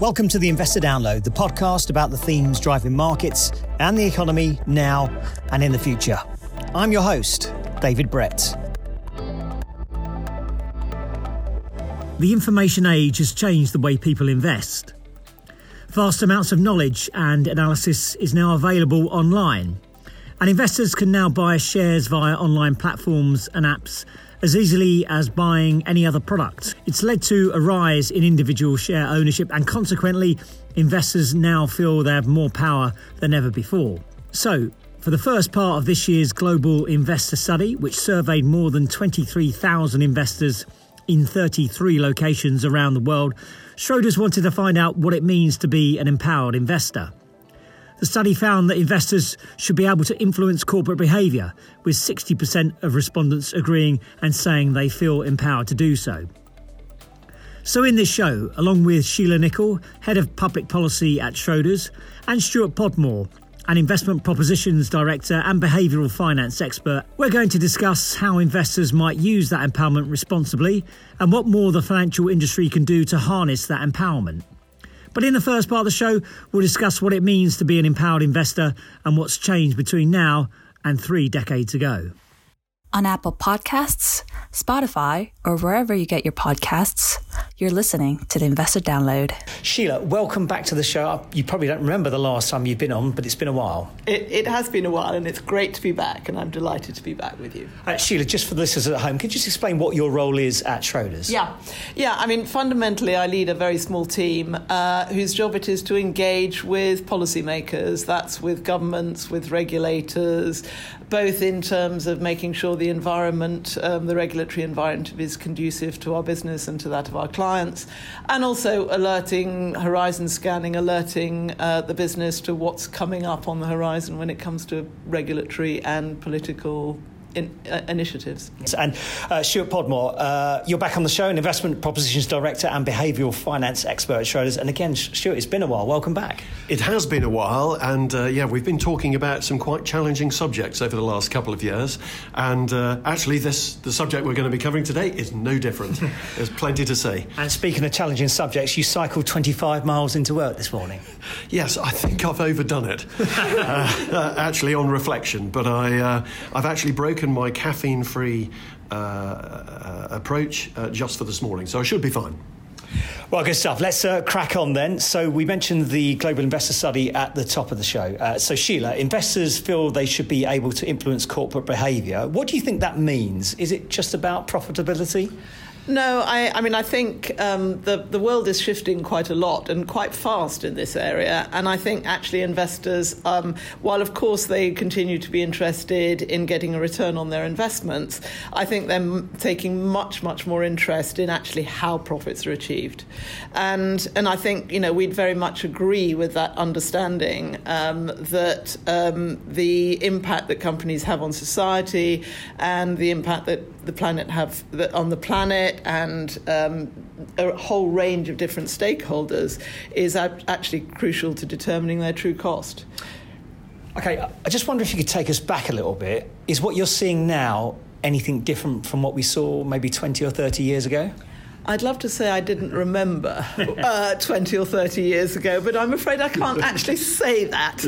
Welcome to the Investor Download, the podcast about the themes driving markets and the economy now and in the future. I'm your host, David Brett. The information age has changed the way people invest. Vast amounts of knowledge and analysis is now available online, and investors can now buy shares via online platforms and apps as easily as buying any other product. It's led to a rise in individual share ownership, and consequently, investors now feel they have more power than ever before. So, for the first part of this year's Global Investor Study, which surveyed more than 23,000 investors in 33 locations around the world, Schroders wanted to find out what it means to be an empowered investor. The study found that investors should be able to influence corporate behaviour, with 60% of respondents agreeing and saying they feel empowered to do so. So, in this show, along with Sheila Nicoll, Head of Public Policy at Schroders, and Stuart Podmore, an Investment Propositions Director and Behavioural Finance Expert, we're going to discuss how investors might use that empowerment responsibly and what more the financial industry can do to harness that empowerment. But in the first part of the show, we'll discuss what it means to be an empowered investor and what's changed between now and three decades ago. On Apple Podcasts, Spotify, or wherever you get your podcasts, you're listening to the Investor Download. Sheila, welcome back to the show. You probably don't remember the last time you've been on, but it's been a while. It, it has been a while, and it's great to be back, and I'm delighted to be back with you. Uh, Sheila, just for the listeners at home, could you just explain what your role is at Schroders? Yeah, yeah. I mean, fundamentally, I lead a very small team uh, whose job it is to engage with policymakers. That's with governments, with regulators, both in terms of making sure the environment, um, the regulatory environment, is conducive to our business and to that of our clients, and also alerting, horizon scanning, alerting uh, the business to what's coming up on the horizon when it comes to regulatory and political in, uh, initiatives. And uh, Stuart Podmore, uh, you're back on the show, an investment propositions director and behavioural finance expert at Schroders. And again, Stuart, it's been a while. Welcome back. It has been a while, and uh, yeah, we've been talking about some quite challenging subjects over the last couple of years. And uh, actually, this the subject we're going to be covering today is no different. There's plenty to say. And speaking of challenging subjects, you cycled 25 miles into work this morning. Yes, I think I've overdone it. Uh, actually, on reflection, but I I've actually broken my caffeine free uh, uh, approach uh, just for this morning, so I should be fine. Well, good stuff. Let's uh, crack on then. So, we mentioned the Global Investor Study at the top of the show. Uh, so, Sheila, investors feel they should be able to influence corporate behaviour. What do you think that means? Is it just about profitability? No, I, I mean, I think um, the, the world is shifting quite a lot and quite fast in this area. And I think actually investors, um, while of course they continue to be interested in getting a return on their investments, I think they're taking much, much more interest in actually how profits are achieved. And, and I think, you know, we'd very much agree with that understanding um, that um, the impact that companies have on society and the impact that the planet have on the planet and um, a whole range of different stakeholders is actually crucial to determining their true cost. Okay, I just wonder if you could take us back a little bit. Is what you're seeing now anything different from what we saw maybe 20 or 30 years ago? I'd love to say I didn't remember uh, 20 or 30 years ago, but I'm afraid I can't actually say that.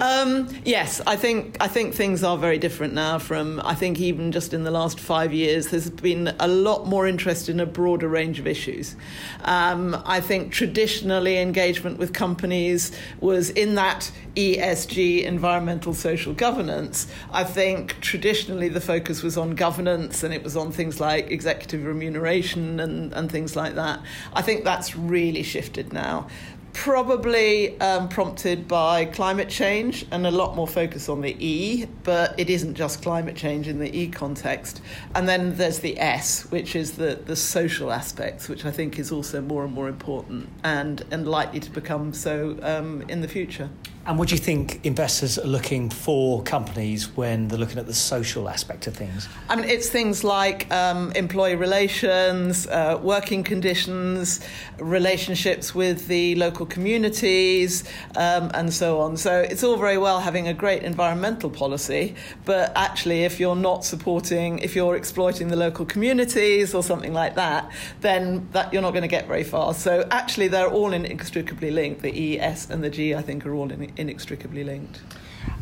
Um, yes, I think, I think things are very different now from, I think, even just in the last five years, there's been a lot more interest in a broader range of issues. Um, I think traditionally engagement with companies was in that ESG, environmental social governance. I think traditionally the focus was on governance and it was on things like executive remuneration and and, things like that. I think that's really shifted now. Probably um, prompted by climate change and a lot more focus on the E, but it isn't just climate change in the E context. And then there's the S, which is the, the social aspects, which I think is also more and more important and, and likely to become so um, in the future. And what do you think investors are looking for companies when they're looking at the social aspect of things? I mean, it's things like um, employee relations, uh, working conditions, relationships with the local communities, um, and so on. So it's all very well having a great environmental policy, but actually, if you're not supporting, if you're exploiting the local communities or something like that, then that you're not going to get very far. So actually, they're all inextricably linked. The E, S, and the G, I think, are all in, inextricably linked.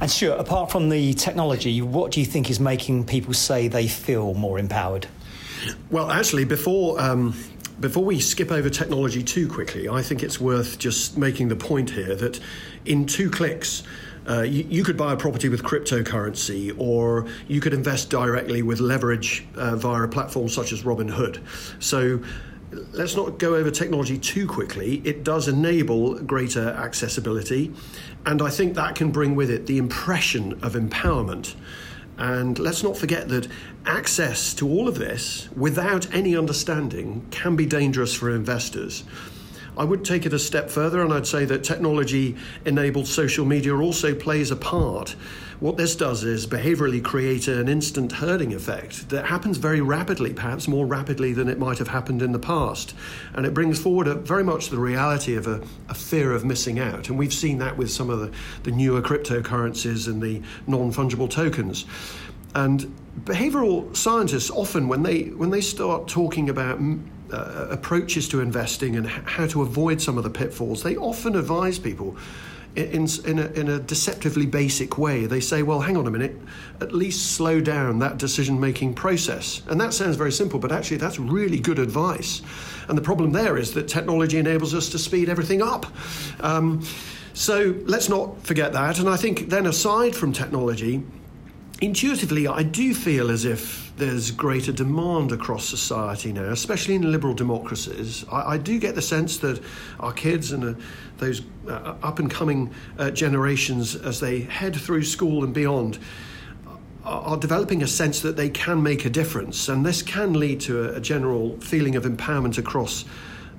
And Stuart, apart from the technology, what do you think is making people say they feel more empowered? Well, actually, before um, before we skip over technology too quickly, I think it's worth just making the point here that in two clicks. Uh, you, you, could buy a property with cryptocurrency, or you could invest directly with leverage uh, via a platform such as Robinhood. So, let's not go over technology too quickly. It does enable greater accessibility, and I think that can bring with it the impression of empowerment. And let's not forget that access to all of this without any understanding can be dangerous for investors. I would take it a step further and I'd say that technology enabled social media also plays a part what this does is behaviorally create an instant herding effect that happens very rapidly, perhaps more rapidly than it might have happened in the past. And it brings forward a, very much the reality of a, a, fear of missing out. And we've seen that with some of the, the newer cryptocurrencies and the non fungible tokens. And behavioral scientists often, when they, when they start talking about uh, approaches to investing and how to avoid some of the pitfalls, they often advise people in, in, a, in a deceptively basic way. They say, well, hang on a minute, at least slow down that decision making process. And that sounds very simple, but actually, that's really good advice. And the problem there is that technology enables us to speed everything up. Um, so let's not forget that. And I think then, aside from technology, intuitively, I do feel as if there's greater demand across society now, especially in liberal democracies. I, I do get the sense that our kids and uh, those uh, up and coming uh, generations, as they head through school and beyond, are, developing a sense that they can make a difference. And this can lead to a, a general feeling of empowerment across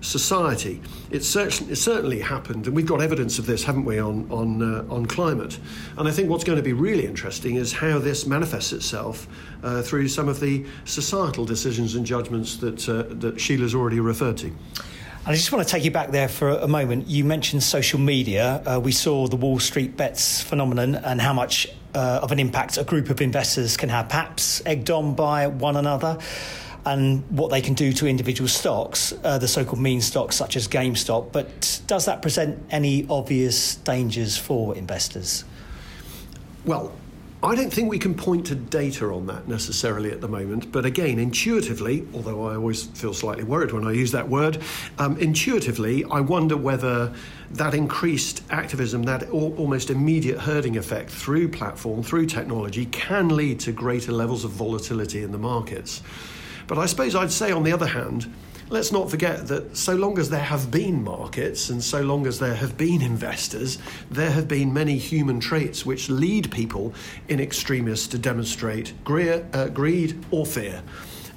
society. It certainly, it certainly happened, and we've got evidence of this, haven't we, on on uh, on climate? And I think what's going to be really interesting is how this manifests itself uh, through some of the societal decisions and judgments that uh, that Sheila's already referred to. I just want to take you back there for a moment. You mentioned social media. Uh, we saw the Wall Street bets phenomenon and how much uh, of an impact a group of investors can have, perhaps egged on by one another and what they can do to individual stocks, uh, the so called meme stocks such as GameStop. But does that present any obvious dangers for investors? Well, I don't think we can point to data on that necessarily at the moment, but again, intuitively, although I always feel slightly worried when I use that word, um, intuitively, I wonder whether that increased activism, that almost immediate herding effect through platform, through technology, can lead to greater levels of volatility in the markets. But I suppose I'd say, on the other hand, let's not forget that so long as there have been markets and so long as there have been investors, there have been many human traits which lead people in extremis to demonstrate uh, greed or fear.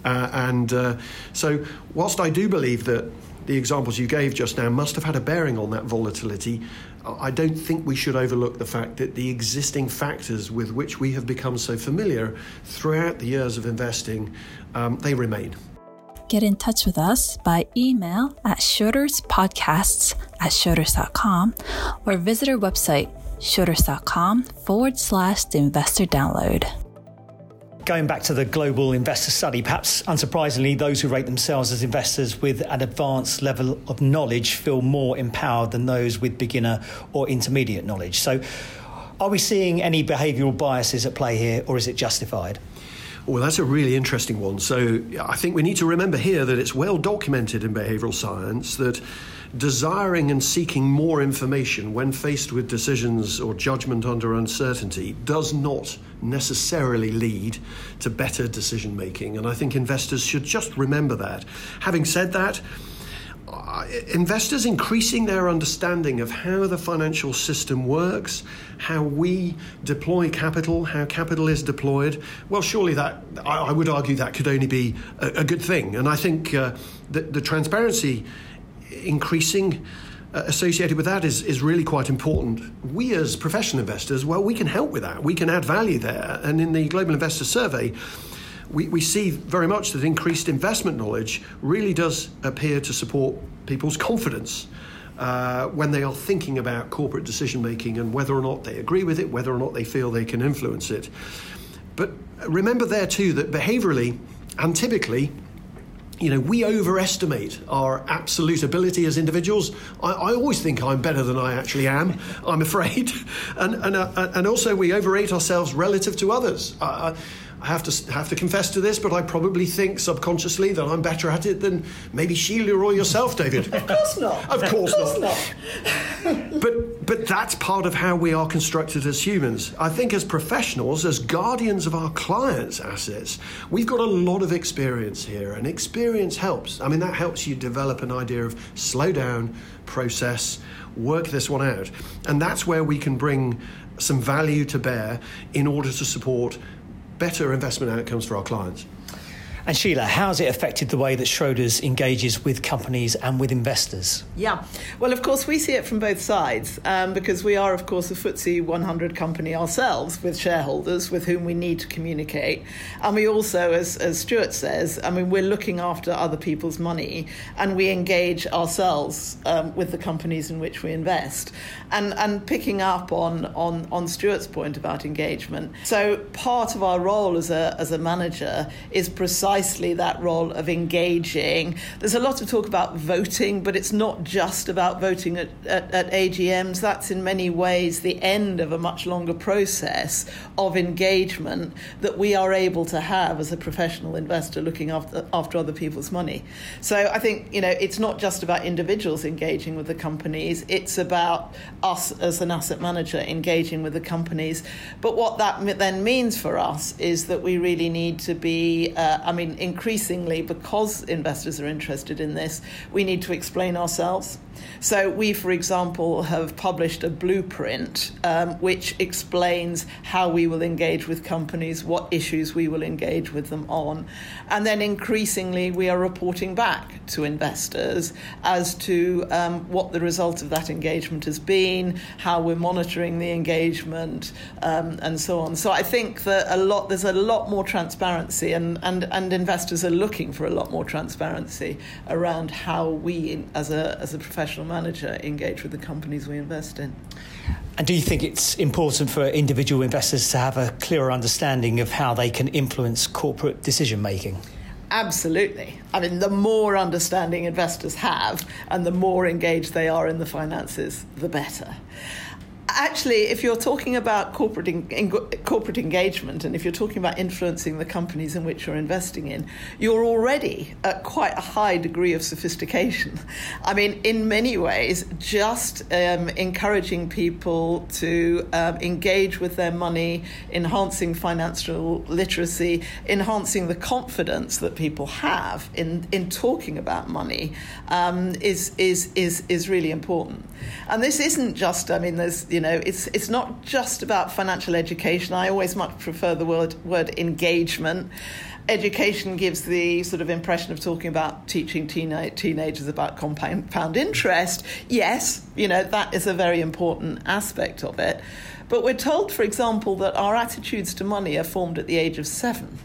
Uh, and uh, so, whilst I do believe that the examples you gave just now must have had a bearing on that volatility. I don't think we should overlook the fact that the existing factors with which we have become so familiar throughout the years of investing, um, they remain. Get in touch with us by email at schroderspodcasts at schroders.com or visit our website, schroders.com forward slash the investor download going back to the global investor study, perhaps unsurprisingly, those who rate themselves as investors with an advanced level of knowledge feel more empowered than those with beginner or intermediate knowledge. So, are we seeing any behavioural biases at play here, or is it justified? Well, that's a really interesting one. So, I think we need to remember here that it's well documented in behavioural science that desiring and seeking more information when faced with decisions or judgment under uncertainty does not necessarily lead to better decision making. And I think investors should just remember that. Having said that, uh, investors increasing their understanding of how the financial system works, how we deploy capital, how capital is deployed, well, surely that, I, would argue that could only be a, a good thing. And I think uh, the, the transparency increasing uh, associated with that is, is really quite important. We, as professional investors, well, we can help with that. We can add value there. And in the Global Investor Survey, we, we see very much that increased investment knowledge really does appear to support people's confidence. Uh, when they are thinking about corporate decision making and whether or not they agree with it, whether or not they feel they can influence it. But remember there too that behaviorally and typically, you know, we overestimate our absolute ability as individuals. I, I, always think I'm better than I actually am. I'm afraid, and and uh, and also we overrate ourselves relative to others. Uh, I have to have to confess to this, but I probably think subconsciously that I'm better at it than maybe Sheila or yourself, David. of course not. Of course, of course not. not. but but that's part of how we are constructed as humans. I think as professionals, as guardians of our clients' assets, we've got a lot of experience here, and experience helps. I mean, that helps you develop an idea of slow down, process, work this one out, and that's where we can bring some value to bear in order to support better investment outcomes for our clients. And Sheila, how has it affected the way that Schroders engages with companies and with investors? Yeah, well, of course, we see it from both sides um, because we are, of course, a FTSE 100 company ourselves with shareholders with whom we need to communicate. And we also, as, as Stuart says, I mean, we're looking after other people's money and we engage ourselves um, with the companies in which we invest. And, and picking up on, on, on Stuart's point about engagement. So, part of our role as a, as a manager is precisely precisely that role of engaging. There's a lot of talk about voting, but it's not just about voting at, at, at AGMs. That's in many ways the end of a much longer process of engagement that we are able to have as a professional investor looking after, after other people's money. So I think, you know, it's not just about individuals engaging with the companies, it's about us as an asset manager engaging with the companies. But what that then means for us is that we really need to be, uh, I mean, mean, increasingly, because investors are interested in this, we need to explain ourselves. So, we, for example, have published a blueprint um, which explains how we will engage with companies, what issues we will engage with them on. And then increasingly, we are reporting back to investors as to um, what the result of that engagement has been, how we're monitoring the engagement, um, and so on. So, I think that a lot, there's a lot more transparency, and, and, and investors are looking for a lot more transparency around how we, as a, as a professional, professional manager engage with the companies we invest in. And do you think it's important for individual investors to have a clearer understanding of how they can influence corporate decision making? Absolutely. I mean, the more understanding investors have and the more engaged they are in the finances, the better actually, if you're talking about corporate corporate engagement, and if you're talking about influencing the companies in which you're investing in, you're already at quite a high degree of sophistication. I mean, in many ways, just um, encouraging people to um, engage with their money, enhancing financial literacy, enhancing the confidence that people have in in talking about money, um, is is is is really important. And this isn't just. I mean, there's you know, it's it's not just about financial education. I always much prefer the word word engagement. Education gives the sort of impression of talking about teaching teen- teenagers about compound interest. Yes, you know that is a very important aspect of it. But we're told, for example, that our attitudes to money are formed at the age of seven.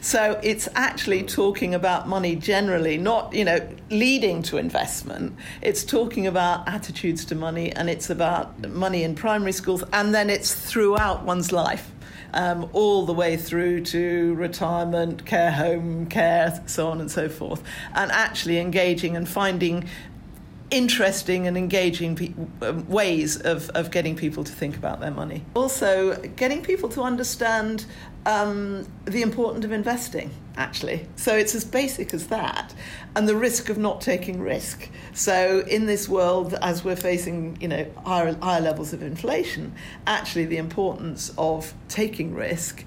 So it's actually talking about money generally, not, you know, leading to investment. It's talking about attitudes to money and it's about money in primary schools and then it's throughout one's life. Um, all the way through to retirement, care home care, so on and so forth, and actually engaging and finding interesting and engaging pe- um, ways of, of getting people to think about their money. Also, getting people to understand um, the importance of investing, actually. So it's as basic as that, and the risk of not taking risk. So in this world, as we're facing, you know, higher, higher levels of inflation, actually the importance of taking risk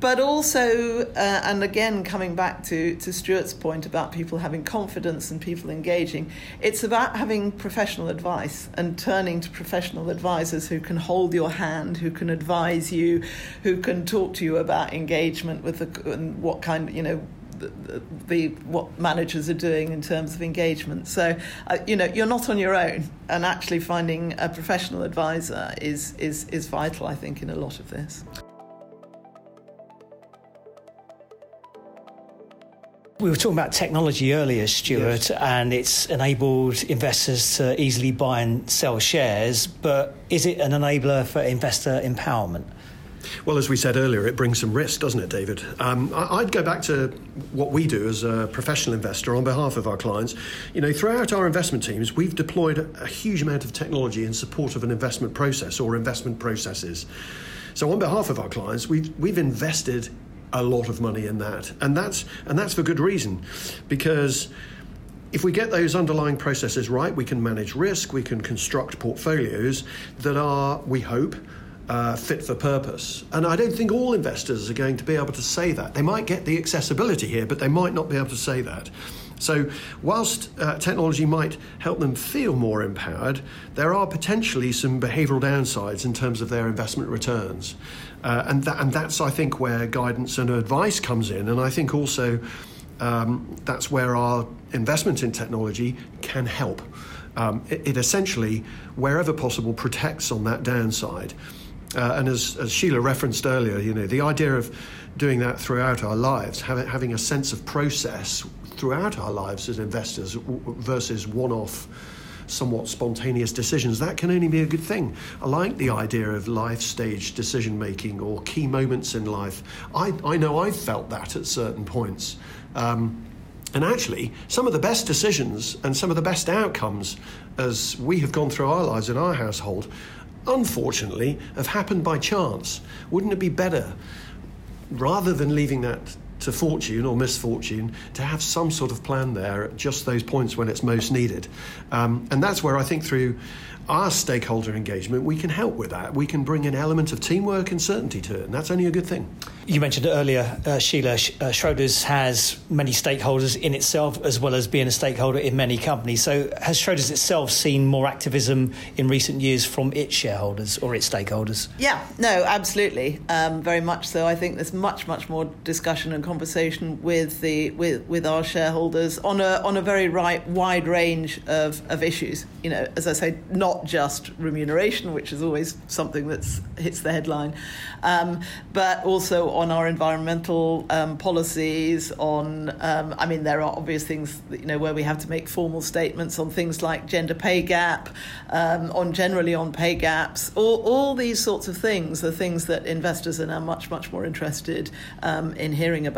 but also, uh, and again, coming back to, to Stuart's point about people having confidence and people engaging, it's about having professional advice and turning to professional advisors who can hold your hand, who can advise you, who can talk to you about engagement with the, and what kind, you know, the, the, what managers are doing in terms of engagement. So, uh, you know, you're not on your own, and actually finding a professional advisor is is is vital. I think in a lot of this. We were talking about technology earlier, Stuart, yes. and it's enabled investors to easily buy and sell shares, but is it an enabler for investor empowerment? Well, as we said earlier, it brings some risk, doesn't it, David? Um, I'd go back to what we do as a professional investor on behalf of our clients. You know, throughout our investment teams, we've deployed a huge amount of technology in support of an investment process or investment processes. So, on behalf of our clients, we've, we've invested a lot of money in that, and that's and that's for good reason, because if we get those underlying processes right, we can manage risk, we can construct portfolios that are, we hope, uh, fit for purpose. And I don't think all investors are going to be able to say that. They might get the accessibility here, but they might not be able to say that. So, whilst uh, technology might help them feel more empowered, there are potentially some behavioural downsides in terms of their investment returns. Uh, and, that, and that's, I think, where guidance and advice comes in. And I think also um, that's where our investment in technology can help. Um, it, it, essentially, wherever possible, protects on that downside. Uh, and as, as Sheila referenced earlier, you know, the idea of doing that throughout our lives, having, having a sense of process throughout our lives as investors versus one off somewhat spontaneous decisions, that can only be a good thing. I like the idea of life stage decision making or key moments in life. I, I know I've felt that at certain points. Um, and actually, some of the best decisions and some of the best outcomes as we have gone through our lives in our household, unfortunately, have happened by chance. Wouldn't it be better, rather than leaving that to fortune or misfortune to have some sort of plan there at just those points when it's most needed. Um, and that's where I think through our stakeholder engagement, we can help with that. We can bring an element of teamwork and certainty to it, and that's only a good thing. You mentioned earlier, uh, Sheila, uh, Schroders has many stakeholders in itself as well as being a stakeholder in many companies. So, has Schroders itself seen more activism in recent years from its shareholders or its stakeholders? Yeah, no, absolutely, um, very much so. I think there's much, much more discussion and conversation with the with, with our shareholders on a on a very right wide range of, of issues. You know, as I say, not just remuneration, which is always something that hits the headline, um, but also on our environmental um, policies, on, um, I mean, there are obvious things, you know, where we have to make formal statements on things like gender pay gap, um, on generally on pay gaps, all, all these sorts of things are things that investors are now much, much more interested um, in hearing about.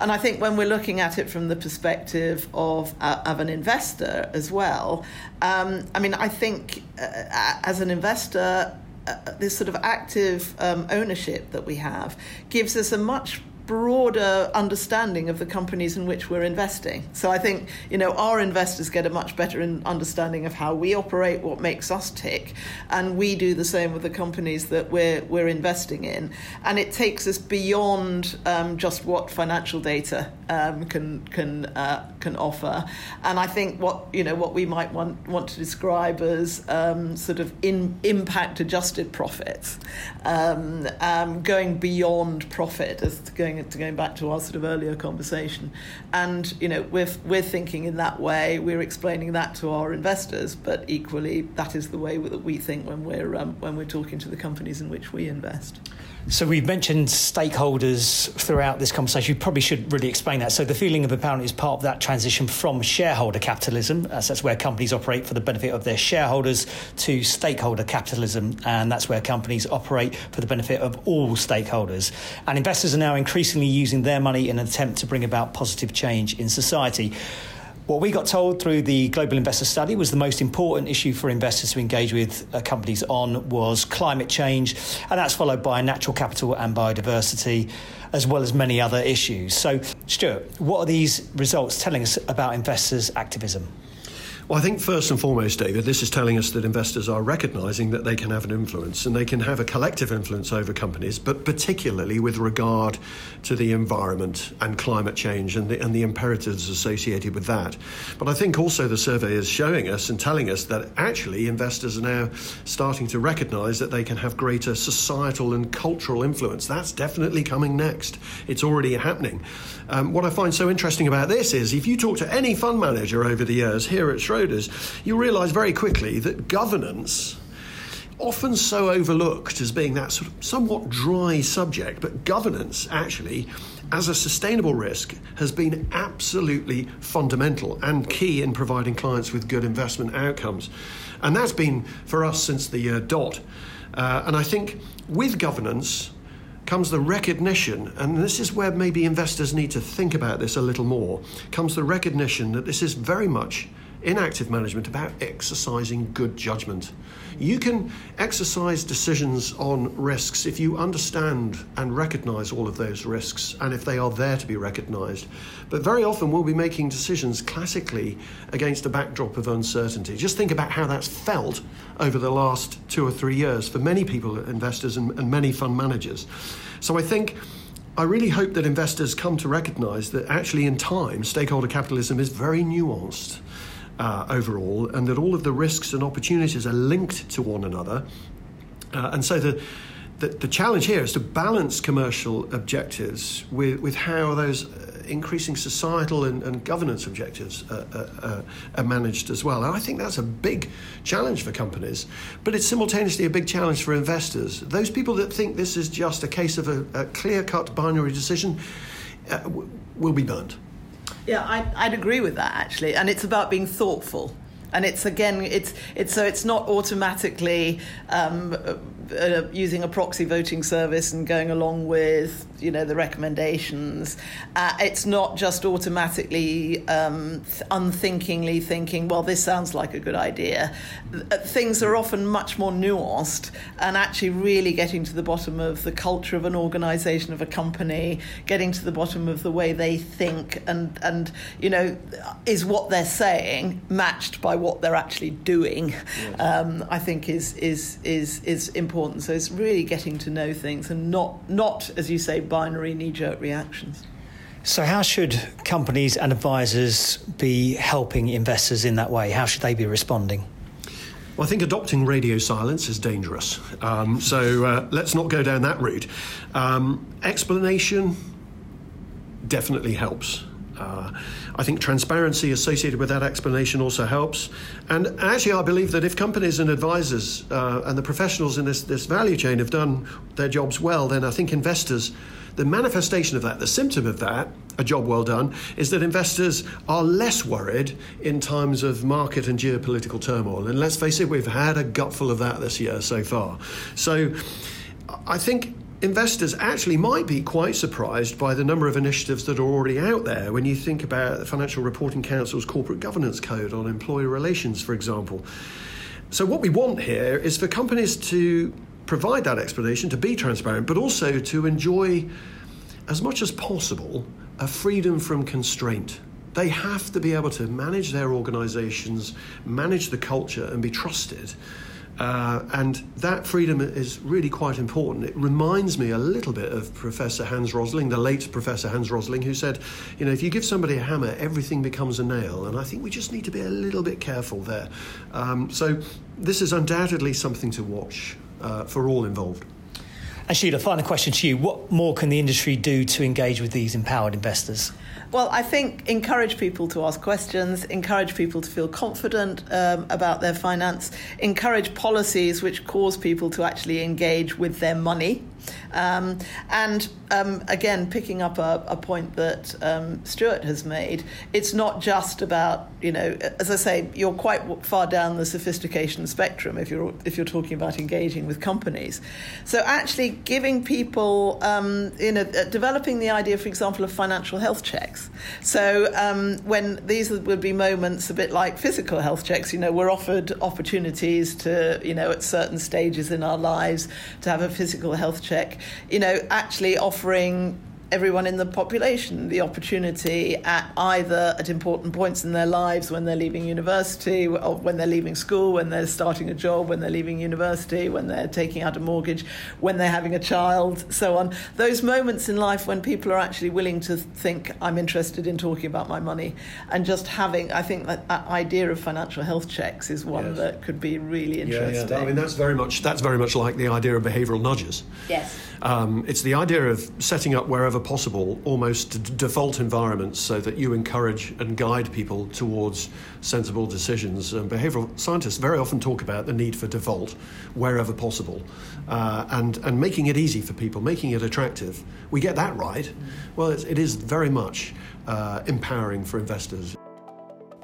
And I think when we're looking at it from the perspective of, uh, of an investor as well, um, I mean, I think uh, as an investor, uh, this sort of active um, ownership that we have gives us a much broader understanding of the companies in which we're investing. So I think you know our investors get a much better understanding of how we operate, what makes us tick, and we do the same with the companies that we're we're investing in. And it takes us beyond um, just what financial data um, can can uh, can offer. And I think what you know what we might want want to describe as um, sort of in, impact adjusted profits, um, um, going beyond profit as going going going back to our sort of earlier conversation, and you know we're we're thinking in that way. We're explaining that to our investors, but equally that is the way that we think when we're um, when we're talking to the companies in which we invest. So we've mentioned stakeholders throughout this conversation. We probably should really explain that. So the feeling of empowerment is part of that transition from shareholder capitalism, as that's where companies operate for the benefit of their shareholders, to stakeholder capitalism, and that's where companies operate for the benefit of all stakeholders. And investors are now increasingly using their money in an attempt to bring about positive change in society. What we got told through the Global Investor Study was the most important issue for investors to engage with uh, companies on was climate change, and that's followed by natural capital and biodiversity, as well as many other issues. So, Stuart, what are these results telling us about investors' activism? Well, I think first and foremost, David, this is telling us that investors are recognizing that they can have an influence and they can have a collective influence over companies, but particularly with regard to the environment and climate change and the, and the imperatives associated with that. But I think also the survey is showing us and telling us that actually investors are now starting to recognize that they can have greater societal and cultural influence. That's definitely coming next. It's already happening. Um, what I find so interesting about this is if you talk to any fund manager over the years here at Schroders, Schroders, you realise very quickly that governance often so overlooked as being that sort of somewhat dry subject, but governance actually, as a sustainable risk, has been absolutely fundamental and key in providing clients with good investment outcomes. And that's been for us since the year dot. Uh, and I think with governance comes the recognition, and this is where maybe investors need to think about this a little more, comes the recognition that this is very much in active management about exercising good judgment. You can exercise decisions on risks if you understand and recognize all of those risks and if they are there to be recognized. But very often we'll be making decisions classically against a backdrop of uncertainty. Just think about how that's felt over the last two or three years for many people, investors, and, and many fund managers. So I think. I really hope that investors come to recognize that actually, in time, stakeholder capitalism is very nuanced uh, overall, and that all of the risks and opportunities are linked to one another. Uh, and so the, the, the challenge here is to balance commercial objectives with, with how those uh, increasing societal and, and governance objectives uh, uh, are managed as well. And I think that's a big challenge for companies, but it's simultaneously a big challenge for investors. Those people that think this is just a case of a, a clear cut binary decision will be burnt. Yeah, I'd, I'd agree with that actually, and it's about being thoughtful and it's again it's it's so it's not automatically um, uh, using a proxy voting service and going along with you know the recommendations. Uh, it's not just automatically um, th- unthinkingly thinking, well, this sounds like a good idea. Uh, things are often much more nuanced, and actually really getting to the bottom of the culture of an organisation of a company, getting to the bottom of the way they think, and and you know, is what they're saying matched by what they're actually doing. Yes. Um, I think is is is is important important. So it's really getting to know things and not, not as you say, binary knee jerk reactions. So, how should companies and advisors be helping investors in that way? How should they be responding? Well, I think adopting radio silence is dangerous. Um, so uh, let's not go down that route. Um, explanation definitely helps. Uh, I think transparency associated with that explanation also helps. And actually, I believe that if companies and advisors uh, and the professionals in this, this value chain have done their jobs well, then I think investors, the manifestation of that, the symptom of that, a job well done, is that investors are less worried in times of market and geopolitical turmoil. And let's face it, we've had a gutful of that this year so far. So I think investors actually might be quite surprised by the number of initiatives that are already out there when you think about the Financial Reporting Council's corporate governance code on employee relations, for example. So, what we want here is for companies to provide that explanation, to be transparent, but also to enjoy, as much as possible, a freedom from constraint. They have to be able to manage their organizations, manage the culture, and be trusted. Uh, and that freedom is really quite important. It reminds me a little bit of Professor Hans Rosling, the late Professor Hans Rosling, who said, you know, if you give somebody a hammer, everything becomes a nail. And I think we just need to be a little bit careful there. Um, so this is undoubtedly something to watch uh, for all involved. And Sheila, final question to you. What more can the industry do to engage with these empowered investors? Well, I think encourage people to ask questions, encourage people to feel confident um, about their finance, encourage policies which cause people to actually engage with their money. Um, and um, again, picking up a, a point that um, Stuart has made, it's not just about you know, as I say, you're quite far down the sophistication spectrum if you're if you're talking about engaging with companies. So actually, giving people, um, you know, uh, developing the idea, for example, of financial health checks. So um, when these would be moments a bit like physical health checks, you know, we're offered opportunities to, you know, at certain stages in our lives to have a physical health check. You know, actually offering everyone in the population the opportunity at either at important points in their lives when they're leaving university or when they're leaving school when they're starting a job when they're leaving university when they're taking out a mortgage when they're having a child so on those moments in life when people are actually willing to think I'm interested in talking about my money and just having I think that, that idea of financial health checks is one yes. that could be really interesting yeah, yeah. I mean that's very much that's very much like the idea of behavioral nudges yes um, it's the idea of setting up wherever possible almost default environments so that you encourage and guide people towards sensible decisions. And behavioral scientists very often talk about the need for default wherever possible uh, and, and making it easy for people, making it attractive. We get that right. Well, it is very much uh, empowering for investors.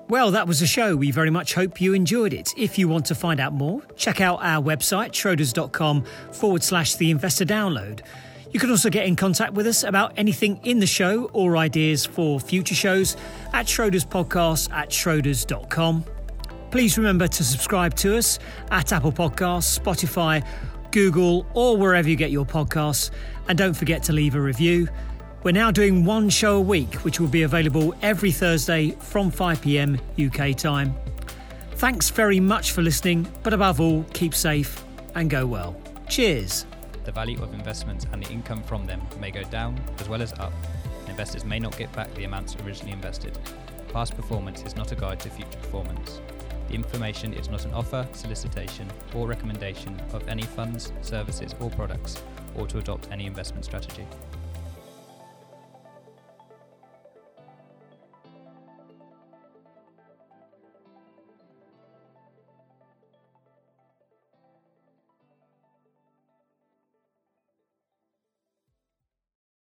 Well, that was the show. We very much hope you enjoyed it. If you want to find out more, check out our website, schroders.com forward slash the investor download. You can also get in contact with us about anything in the show or ideas for future shows at Schroders Podcast at schroders.com. Please remember to subscribe to us at Apple Podcasts, Spotify, Google, or wherever you get your podcasts. And don't forget to leave a review. We're now doing one show a week, which will be available every Thursday from 5 pm UK time. Thanks very much for listening, but above all, keep safe and go well. Cheers. The value of investments and the income from them may go down as well as up. Investors may not get back the amounts originally invested. Past performance is not a guide to future performance. The information is not an offer, solicitation, or recommendation of any funds, services, or products, or to adopt any investment strategy.